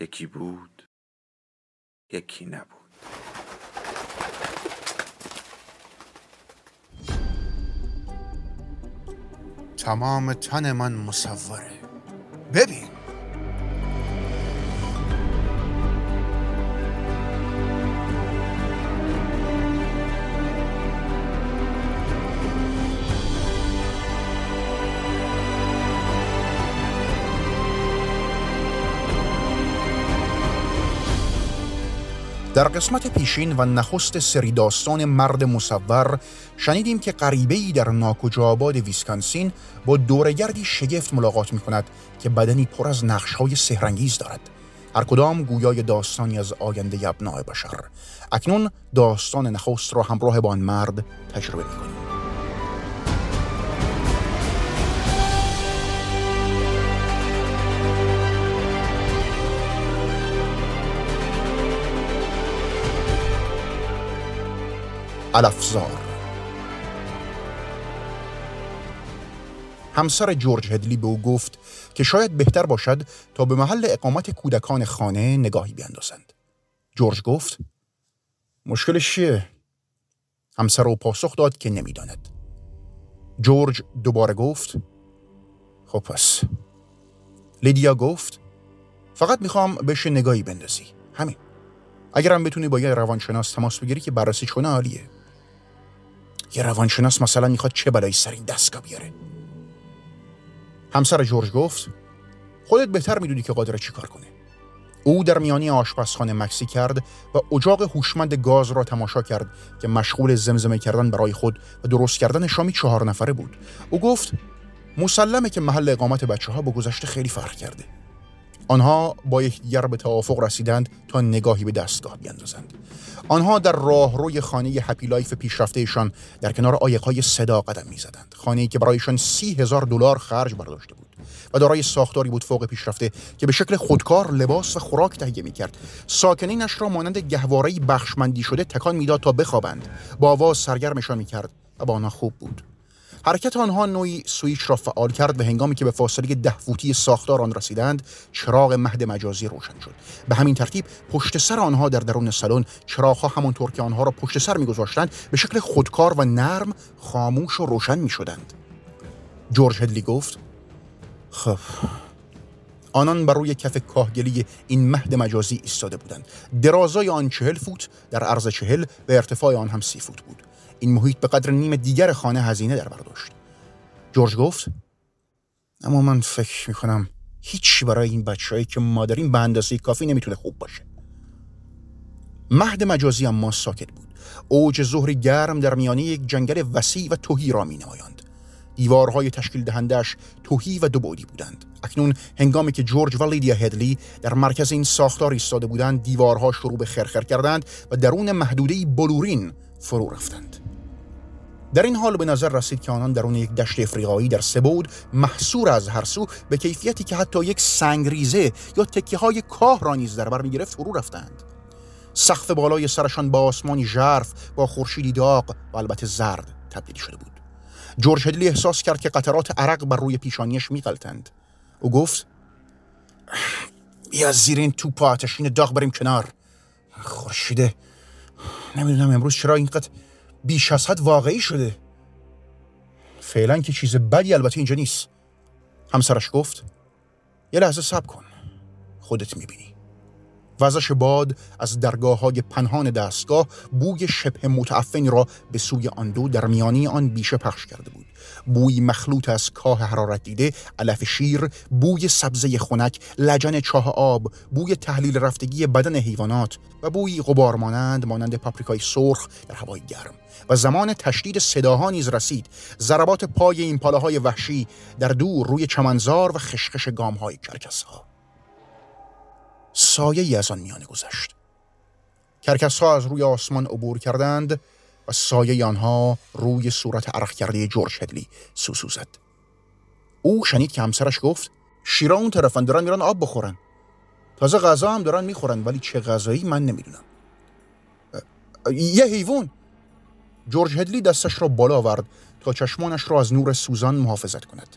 یکی بود یکی نبود. تمام تن من مصوره. ببین. در قسمت پیشین و نخست سری داستان مرد مصور شنیدیم که غریبه ای در ناکجا آباد ویسکانسین با دورگردی شگفت ملاقات می کند که بدنی پر از نقش های سهرنگیز دارد. هر کدام گویای داستانی از آینده ابناع بشر. اکنون داستان نخست را همراه با آن مرد تجربه می کنیم الافزار همسر جورج هدلی به او گفت که شاید بهتر باشد تا به محل اقامت کودکان خانه نگاهی بیندازند. جورج گفت مشکلش چیه؟ همسر او پاسخ داد که نمی‌داند. جورج دوباره گفت خب پس لیدیا گفت فقط می‌خوام بهش نگاهی بندازی همین اگرم بتونی با یه روانشناس تماس بگیری که بررسی کنه عالیه یه روانشناس مثلا می‌خواد چه بلایی سر این دستگاه بیاره؟ همسر جورج گفت خودت بهتر می‌دونی که قادر چیکار کنه. او در میانی آشپزخانه مکسی کرد و اجاق هوشمند گاز را تماشا کرد که مشغول زمزمه کردن برای خود و درست کردن شامی چهار نفره بود. او گفت مسلمه که محل اقامت بچه ها با گذشته خیلی فرق کرده. آنها با یکدیگر به توافق رسیدند تا نگاهی به دستگاه بیندازند. آنها در راهروی خانه Happy Life پیشرفتهشان در کنار عایق‌های صدا قدم می‌زدند. خانه‌ای که برایشان سی هزار دلار خرج برداشته بود و دارای ساختاری بود فوق پیشرفته که به شکل خودکار لباس و خوراک تهیه می‌کرد. ساکنینش را مانند گهوارهای بخشمندی شده تکان می‌داد تا بخوابند. با آواز سرگرمشان می‌کرد و با آنها خوب بود. حرکت آنها نوعی سویچ را فعال کرد و هنگامی که به فاصله ده فوتی ساختار آن رسیدند چراغ مهد مجازی روشن شد. به همین ترتیب پشت سر آنها در درون سالن چراغها همانطور که آنها را پشت سر میگذاشتند به شکل خودکار و نرم خاموش و روشن می‌شدند. جورج هدلی گفت خب آنان بر روی کف کاهگلی این مهد مجازی ایستاده بودند. درازای آن چهل فوت در عرض چهل و ارتفاع آن هم سی فوت بود. این محیط به قدر نیم دیگر خانه هزینه در برداشت جورج گفت اما من فکر می‌کنم هیچ برای این بچههایی که مادرین به اندازه کافی نمی‌تونه خوب باشه. مهد مجازی اما ساکت بود. اوج ظهر گرم در میانه یک جنگل وسیع و توهی را می نمایاند دیوارهای تشکیل دهندش توهی و دو بودی بودند. اکنون هنگامی که جورج و لیدیا هدلی در مرکز این ساختار ایستاده بودند دیوارها شروع به خرخر کردند و درون محدوده بلورین فرو رفتند. در این حال به نظر رسید که آنان درون یک دشت افریقایی در سبود محصور از هر سو به کیفیتی که حتی یک سنگریزه یا تکیه های کاه را نیز در بر می‌گرفت فرو رفتند. سقف بالای سرشان با آسمانی ژرف با خورشیدی داغ و البته زرد تبدیل شده بود. جورج هدلی احساس کرد که قطرات عرق بر روی پیشانیش میغلطند. او گفت بیا زیر این توپ آتشین داغ بریم کنار. خورشیده؟ نمی‌دونم امروز چرا اینقدر بیش از حد واقعی شده. فعلا که چیز بدی البته اینجا نیست. همسرش گفت یه لحظه صبر کن. خودت می‌بینی. وزش باد از درگاه های پنهان دستگاه بوی شبه متعفنی را به سوی آن دو در میانی آن بیشه پخش کرده بود. بوی مخلوط از کاه حرارت دیده علف شیر بوی سبزه خنک لجن چاه آب بوی تحلیل رفتگی بدن حیوانات و بوی غبار مانند مانند پاپریکای سرخ در هوای گرم. و زمان تشدید صداها نیز رسید. ضربات پای این پاله وحشی در دور روی چمنزار و خشخش گام های کرکس ها سایه ای از آن میانه گذشت. کرکس ها از روی آسمان عبور کردند و سایه آنها روی صورت عرق کرده جورج هدلی سوسو زد. او شنید که همسرش گفت شیرا اون طرفن دارن میرن آب بخورن. تازه غذا هم دارن می‌خورن ولی چه غذایی من نمی‌دونم. یه حیوان. جورج هدلی دستش را بالا آورد تا چشمانش را از نور سوزان محافظت کند.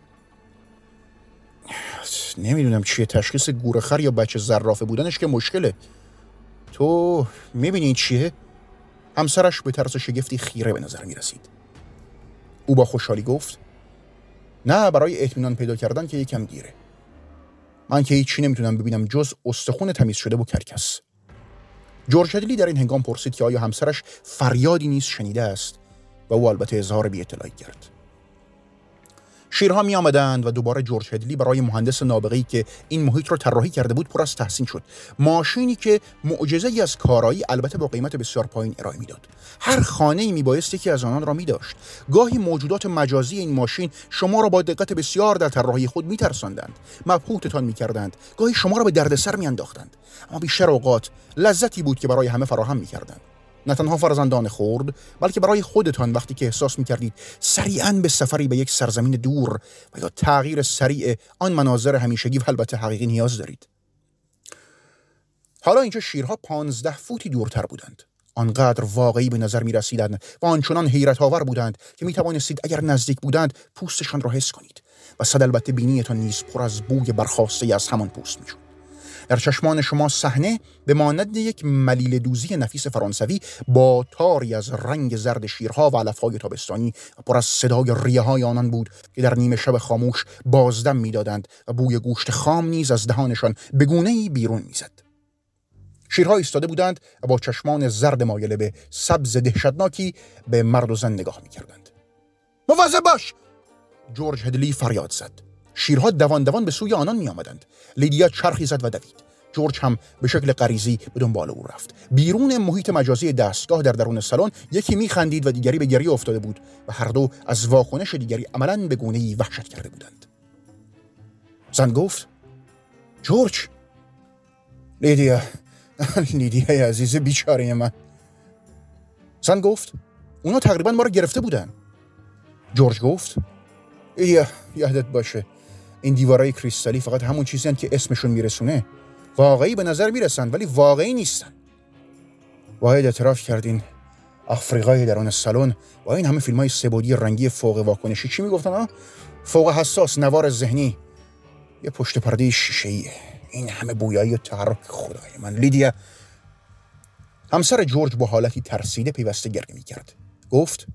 نمی‌دونم چیه تشخیص گورخر یا بچه زرافه بودنش که مشکله. تو می‌بینی چیه؟ همسرش به طرز شگفتی خیره به نظر می‌رسید. او با خوشحالی گفت نه برای اطمینان پیدا کردن که یکم گیره. من که هیچی نمی‌تونم ببینم جز استخون تمیز شده و کرکس. جورج هدلی در این هنگام پرسید که آیا همسرش فریادی نیز شنیده است؟ و او البته اظهار بی اطلاعی کرد. شیرها می آمدند و دوباره جورج هدلی برای مهندس نابغه‌ای که این محیط را طراحی کرده بود پر از تحسین شد. ماشینی که معجزه از کارایی البته با قیمت بسیار پایین ارائه می‌داد. هر خانه ای میبایست یکی از آنان را می داشت گاهی موجودات مجازی این ماشین شما را با دقت بسیار در طراحی خود میترساندند. مبهوتتان می‌کردند. گاهی شما را به دردسر میانداختند. اما بیشتر اوقات لذتی بود که برای همه فراهم می‌کردند. نه تنها فرزندان خورد بلکه برای خودتان وقتی که احساس می‌کردید سریعا به سفری به یک سرزمین دور و یا تغییر سریع آن مناظر همیشگی و البته حقیقی نیاز دارید. حالا اینجا شیرها پانزده فوتی دورتر بودند. آنقدر واقعی به نظر می رسیدند و آنچنان حیرت آور بودند که می توانستید اگر نزدیک بودند پوستشان را حس کنید و صد البته بینیتان نیز پر از بوی برخواسته از همان پوست می در چشمان شما صحنه به مانند یک ملیل دوزی نفیس فرانسوی با تاری از رنگ زرد شیرها و علفهای تابستانی. پر از صدای ریه های آنان بود که در نیمه شب خاموش بازدم می‌دادند و بوی گوشت خام نیز از دهانشان به بیرون می‌زد. شیرها ایستاده بودند و با چشمان زرد مایله به سبز دهشتناکی به مرد و زن نگاه می‌کردند. مواظب باش! جورج هدلی فریاد زد. شیرها دوان دوان به سوی آنان می آمدند. لیدیا چرخی زد و دوید. جورج هم به شکل غریزی به دنبال او رفت. بیرون محیط مجازی دستگاه در درون سالن یکی میخندید و دیگری به گریه افتاده بود و هر دو از واکنش دیگری عملا به گونه ای وحشت کرده بودند. زن گفت جورج لیدیا لیدیا عزیز بیچاره من زن گفت اونا تقریبا ما رو گرفته بودن جورج گفت لیدیا یادت باشه این دیوارای کریستالی فقط همون چیزی که اسمشون میرسونه. واقعی به نظر می‌رسن ولی واقعی نیستن. واحد اعتراف کردین. آفریقای در آن سالن. با این همه فیلم های سبودی رنگی فوق واکنشی. چی می‌گفتن ها؟ فوق حساس نوار ذهنی. یه پشت پرده شیشه این همه بویایی و تحرک خدای من. لیدیا. همسر جورج با حالتی ترسیده پیوسته گریه می‌کرد. گفت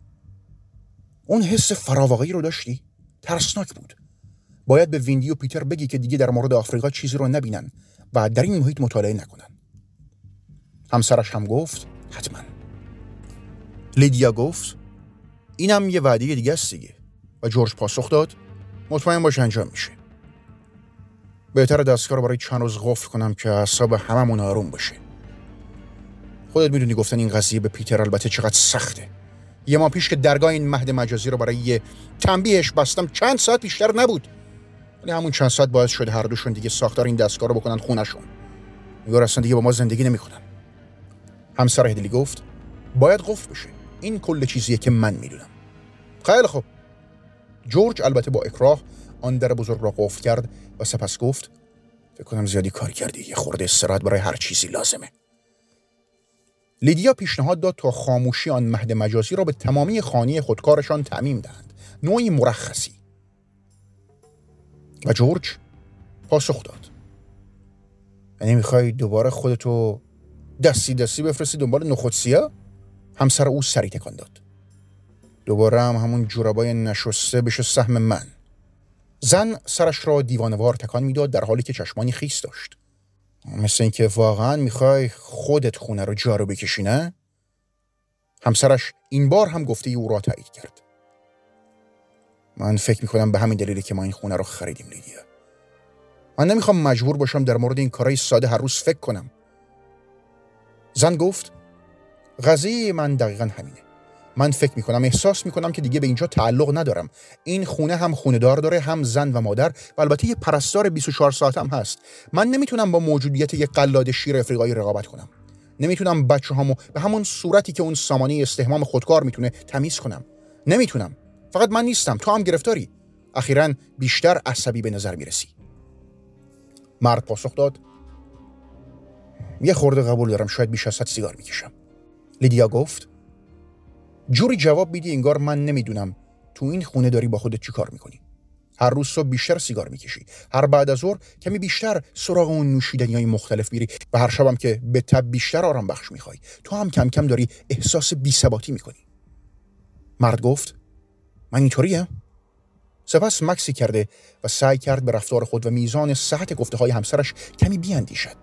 اون حس فراواقعی رو داشتی؟ ترسناک بود. باید به ویندی و پیتر بگی که دیگه در مورد آفریقا چیزی رو نبینن و در این محیط مطالعه نکنن. همسرش هم گفت حتما. لیدیا گفت اینم یه وعده دیگه است دیگه. و جورج پاسخ داد مطمئن باش انجام میشه. بهتر دستگاه رو برای چند روز قفل کنم که اعصاب هممون آروم باشه. خودت می‌دونی گفتن این قضیه به پیتر البته چقدر سخته. یه ما پیش که درگاه این مهد مجازی رو برای یه تنبیهش بستم چند ساعت بیشتر نبود. ولی همون چند ساعت باعث شده هر دوشون دیگه ساختار این دستگاه رو بکنن خونشون. نگار اصلا دیگه با ما زندگی نمی‌کنن. همسر هدلی گفت باید قفل بشه. این کل چیزیه که من می‌دونم. خیلی خوب. جورج البته با اکراه آن در بزرگ را قفل کرد و سپس گفت فکر کنم زیادی کار کردی. یه خورده استراحت برای هر چیزی لازمه. لیدیا پیشنهاد داد تا خاموشی آن مهد مجازی را به تمامی خانه خودکارشان تعمیم دهند. نوعی مرخصی. و جورج پاسخ داد. یعنی می‌خوای دوباره خودتو دستی دستی بفرستی دنبال نخود همسر او سری تکان داد. دوباره هم همون جورابای نشسته بشه سهم من. زن سرش را دیوانوار تکان می‌داد در حالی که چشمانی خیس داشت. مثل اینکه واقعا می‌خوای خودت خونه رو جارو بکشی نه؟ همسرش این بار هم گفته او را تایید کرد. من فکر می‌کنم به همین دلیلی که ما این خونه رو خریدیم لیدیا. من نمی‌خوام مجبور باشم در مورد این کارهای ساده هر روز فکر کنم. زن گفت قضیه من دقیقا همینه. من فکر می‌کنم احساس می‌کنم که دیگه به اینجا تعلق ندارم این خونه هم خونه دار داره هم زن و مادر و البته یه پرستار 24 ساعت هم هست من نمی‌تونم با موجودیت یه قلاد شیر افریقایی رقابت کنم نمی‌تونم بچه هامو به همون صورتی که اون سامانه استهمام خودکار می‌تونه تمیز کنم نمی‌تونم فقط من نیستم تو هم گرفتاری. اخیرا بیشتر عصبی به نظر می‌رسی. مرد پاسخ داد. یه خورده قبول دارم شاید بیش از سیگار می‌کشم. لیدیا گفت. جوری جواب میدی انگار من نمی‌دونم تو این خونه داری با خودت چی کار می‌کنی. هر روز صبح بیشتر سیگار می‌کشی. هر بعد از ظهر کمی بیشتر سراغ اون نوشیدنی های مختلف میری و هر شبم که به تب بیشتر آرام بخش می‌خوای تو هم کم کم داری احساس بیثباتی می‌کنی. مرد گفت. من اینطوریه سپس مکسی کرده و سعی کرد به رفتار خود و میزان صحت گفته های همسرش کمی بیاندیشد.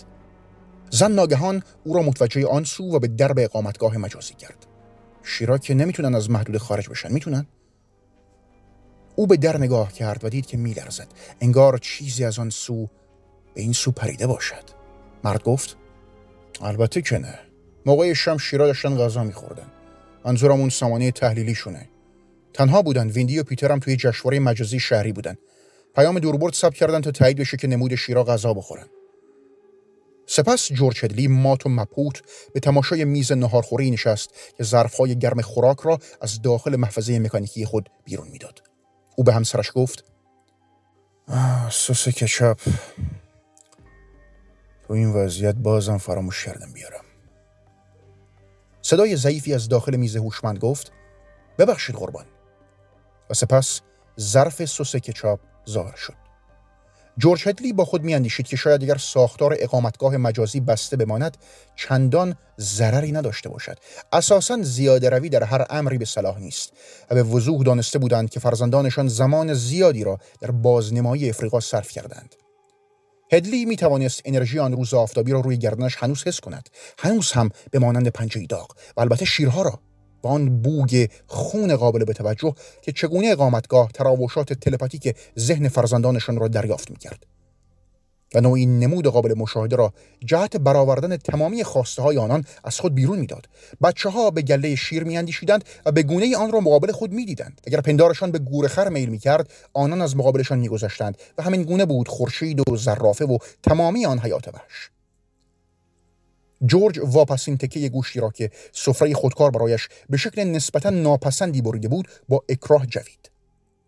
زن ناگهان او را متوجه آن سو و به درب اقامتگاه مجازی کرد. شیرا که نمی‌تونن از محدود خارج بشن می‌تونن؟ او به در نگاه کرد و دید که میلرزد. انگار چیزی از آن سو به این سو پریده باشد. مرد گفت البته که نه. موقع شم شیرا داشتن غذا میخوردن. منظورم اون سامانه تحلیلی شونه تنها بودن ویندی و پیتر هم توی جشنواره مجازی شهری بودن پیام دوربرد ثبت کردن تا تایید بشه که نمود شیرا غذا بخورن سپس جورج هدلی مات و مپوت به تماشای میز نهارخوری نشست که ظرفهای گرم خوراک را از داخل محفظه مکانیکی خود بیرون می‌داد. او به همسرش گفت سس کچاپ. تو این وضعیت بازم فراموش کردم بیارم. صدای ضعیفی از داخل میز هوشمند گفت ببخشید قربان. و سپس ظرف سس کچاپ ظاهر شد. جورج هدلی با خود میاندیشید که شاید اگر ساختار اقامتگاه مجازی بسته بماند چندان ضرری نداشته باشد. اساسا زیاده روی در هر امری به صلاح نیست و به وضوح دانسته بودند که فرزندانشان زمان زیادی را در بازنمایی افریقا صرف کردند. هدلی می توانست انرژی آن روز آفتابی را روی گردنش هنوز حس کند. هنوز هم به مانند پنجه داغ و البته شیرها را با آن بوگ خون قابل به توجه که چگونه اقامتگاه تراوشات تلپاتیک ذهن فرزندانشان را دریافت می‌کرد. و نوعی نمود قابل مشاهده را جهت برآوردن تمامی خواسته های آنان از خود بیرون می‌داد. بچه ها به گله شیر میاندیشیدند و به گونه آن را مقابل خود می‌دیدند. اگر پندارشان به گورخر میل می‌کرد آنان از مقابلشان میگذشتند و همین گونه بود خورشید و زرافه و تمامی آن حیات وحش. جورج واپسین تکه گوشتی را که سفره خودکار برایش به شکل نسبتا ناپسندی بریده بود با اکراه جوید.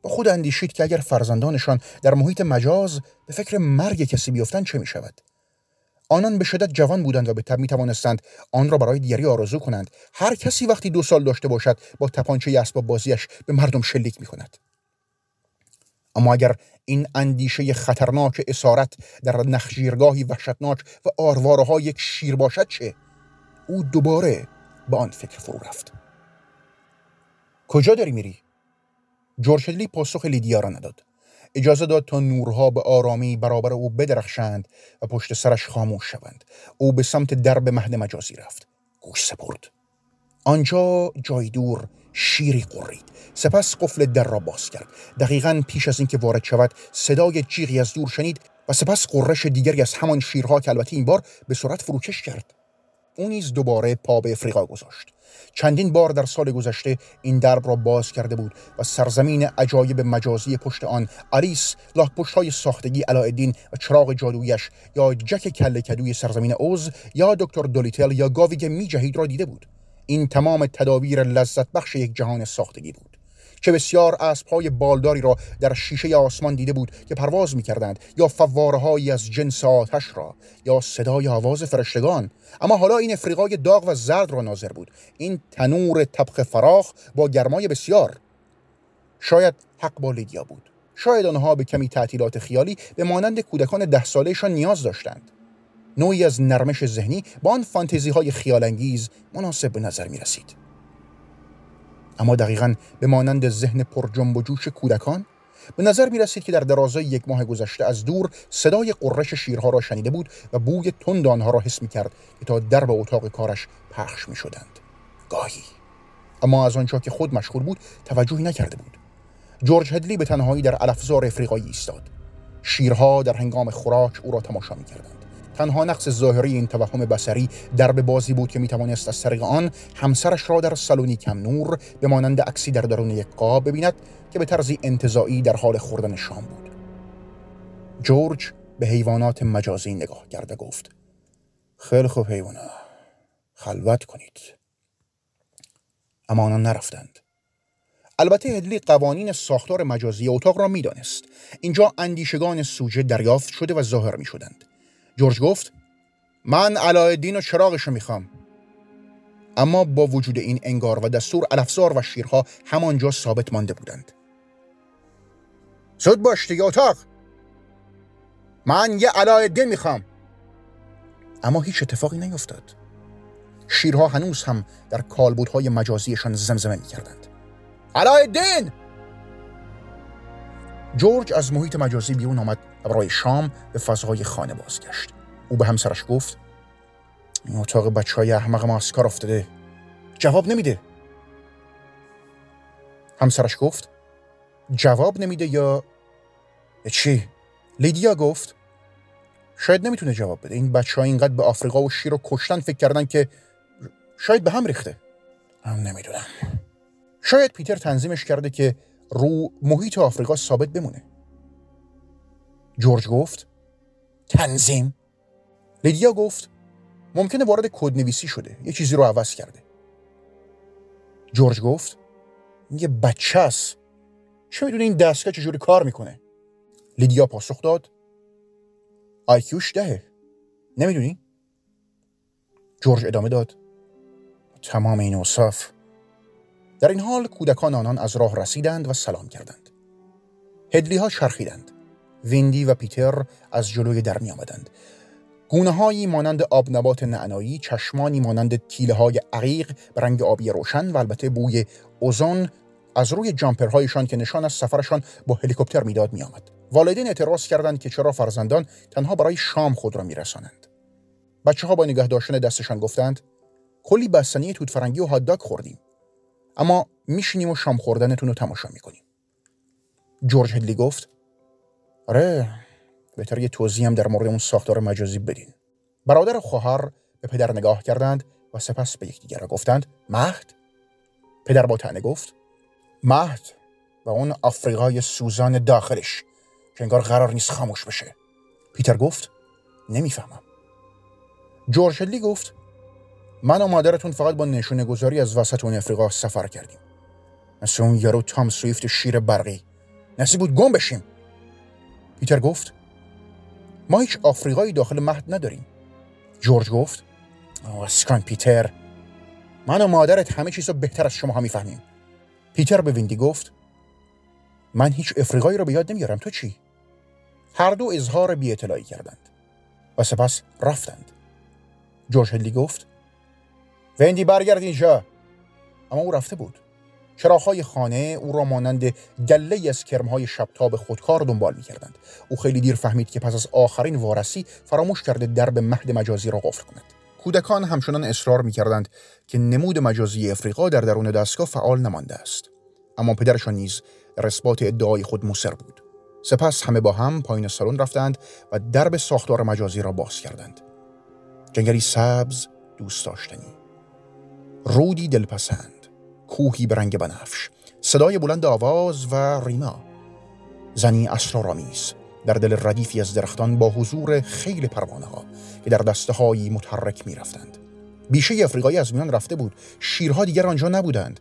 با خود اندیشید که اگر فرزندانشان در محیط مجاز به فکر مرگ کسی بیفتند چه می شود؟ آنان به شدت جوان بودند و به تب می توانستند آن را برای دیگری آرزو کنند. هر کسی وقتی دو سال داشته باشد با تپانچه اسباب بازیش به مردم شلیک می کند اما اگر این اندیشه خطرناک اسارت در نخجیرگاهی وحشتناک و آرواره یک شیر باشد چه؟ او دوباره به آن فکر فرو رفت. کجا داری میری؟ جورشلی پاسخ لیدیا را نداد. اجازه داد تا نورها به آرامی برابر او بدرخشند و پشت سرش خاموش شوند. او به سمت درب مهد مجازی رفت. گوش سپرد. آنجا جای دور شیری قرید. سپس قفل در را باز کرد. دقیقا پیش از اینکه وارد شود صدای جیغی از دور شنید و سپس قررش دیگری از همان شیرها که البته این بار به سرعت فروکش کرد. او نیز دوباره پا به افریقا گذاشت. چندین بار در سال گذشته این درب را باز کرده بود و سرزمین عجایب مجازی پشت آن آریس پشت های ساختگی علایالدین و چراغ جادویش یا جک کله کدوی سرزمین اوز یا دکتر دولیتل یا گاوی که می جهید را دیده بود. این تمام تدابیر لذت بخش یک جهان ساختگی بود چه بسیار اسبهای بالداری را در شیشه آسمان دیده بود که پرواز می کردند یا فوارهایی از جنس آتش را یا صدای آواز فرشتگان. اما حالا این افریقای داغ و زرد را ناظر بود. این تنور طبخ فراخ با گرمای بسیار. شاید حق با لیدیا بود. شاید آنها به کمی تعطیلات خیالی به مانند کودکان ده سالهشان نیاز داشتند. نوعی از نرمش ذهنی با آن فانتزی های خیالانگیز مناسب به نظر می رسید. اما دقیقا به مانند ذهن پر جنب و جوش کودکان به نظر می رسید که در درازای یک ماه گذشته از دور صدای قررش شیرها را شنیده بود و بوی تند آنها را حس می کرد که تا درب اتاق کارش پخش می شدند گاهی اما از آنجا که خود مشغول بود توجهی نکرده بود جورج هدلی به تنهایی در الافزار افریقایی ایستاد شیرها در هنگام خوراک او را تماشا می کردند. تنها نقص ظاهری این توهم بسری درب بازی بود که می توانست از طریق آن همسرش را در سالونی کم نور به مانند عکسی در درون یک قاب ببیند که به طرزی انتظایی در حال خوردن شام بود. جورج به حیوانات مجازی نگاه کرده گفت خیلی خوب حیوانا خلوت کنید. اما آنان نرفتند. البته هدلی قوانین ساختار مجازی اتاق را می‌دانست. اینجا اندیشگان سوژه دریافت شده و ظاهر می شدند جورج گفت من علایالدین و چراغش رو می‌خوام. اما با وجود این انگار و دستور الافزار و شیرها همانجا ثابت مانده بودند. زود باش دیگه اتاق! من یه علایالدین می‌خوام! اما هیچ اتفاقی نیفتاد شیرها هنوز هم در کالبودهای مجازیشان زمزمه می‌کردند. علایالدین! جورج از محیط مجازی بیرون آمد و برای شام به فضای خانه بازگشت. او به همسرش گفت این اتاق بچه های احمق ما از کار افتاده. جواب نمیده. همسرش گفت جواب نمیده یا؟ چی؟ لیدیا گفت شاید نمی‌تونه جواب بده. این بچه ها اینقدر به آفریقا و شیر و کشتن فکر کردن که شاید به هم ریخته. هم نمی‌دونم. شاید پیتر تنظیمش کرده که رو محیط آفریقا ثابت بمونه. جورج گفت تنظیم. لیدیا گفت ممکنه وارد کدنویسی شده یه چیزی رو عوض کرده. جورج گفت یه بچه است. چه می‌دونه این دستگاه چجوری کار می‌کنه؟ لیدیا پاسخ داد آیکیوش دهه. نمی‌دونی؟ جورج ادامه داد تمام این اوصاف در این حال کودکان آنان از راه رسیدند و سلام کردند. هدلی ها چرخیدند. ویندی و پیتر از جلوی در می آمدند گونه هایی مانند آب نبات نعنایی چشمانی مانند تیله های عقیق به رنگ آبی روشن و البته بوی اوزون از روی جامپرهایشان که نشان از سفرشان با هلیکوپتر می‌داد میآمد. والدین اعتراض کردند که چرا فرزندان تنها برای شام خود را میرسانند. بچه ها با نگه داشتن دستشان گفتند کلی بستنی توت فرنگی و هاداگ خوردیم. اما میشینیم و شام خوردنتون رو تماشا می‌کنیم. جورج هدلی گفت آره بهتر یه توضیح هم در مورد اون ساختار مجازی بدین. برادر و خواهر به پدر نگاه کردند و سپس به یکدیگر گفتند مهد؟ پدر با تنه گفت مهد و اون آفریقای سوزان داخلش که انگار قرار نیست خاموش بشه. پیتر گفت نمی‌فهمم. جورج هدلی گفت من و مادرتون فقط با نشونه گذاری از وسط اون افریقا سفر کردیم. مثل اون یارو تام سویفت شیر برقی. نصیب بود گم بشیم. پیتر گفت ما هیچ آفریقایی داخل مهد نداریم. جورج گفت اسکان پیتر. من و مادرت همه چیز رو بهتر از شما ها می‌فهمیم. پیتر به ویندی گفت من هیچ افریقایی رو به یاد نمیارم. تو چی؟ هر دو اظهار بی اطلاعی کردند و سپس رفتند. جورج هلی گفت ویندی برگرد اینجا. اما او رفته بود. چراغهای خانه او را مانند گله از کرمهای شبتاب خودکار دنبال می‌کردند. او خیلی دیر فهمید که پس از آخرین وارسی فراموش کرده درب مهد مجازی را قفل کند. کودکان همچنان اصرار می‌کردند که نمود مجازی افریقا در درون دستگاه فعال نمانده است. اما پدرشان نیز در ادعای خود موثر بود. سپس همه با هم پایین سالن رفتند و درب ساختار مجازی را باز کردند. جنگلی سبز دوست داشتنی. رودی دلپسند کوهی به رنگ بنفش صدای بلند آواز و ریما. زنی اسرارآمیز در دل ردیفی از درختان با حضور خیل پروانه ها که در دسته هایی متحرک می رفتند. بیشه افریقایی از میان رفته بود شیرها دیگر آنجا نبودند.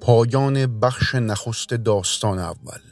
پایان بخش نخست داستان اول.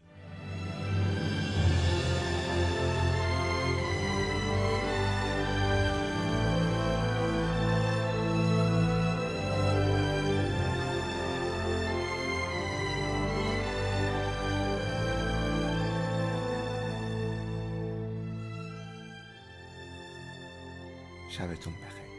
شبتون بخیر.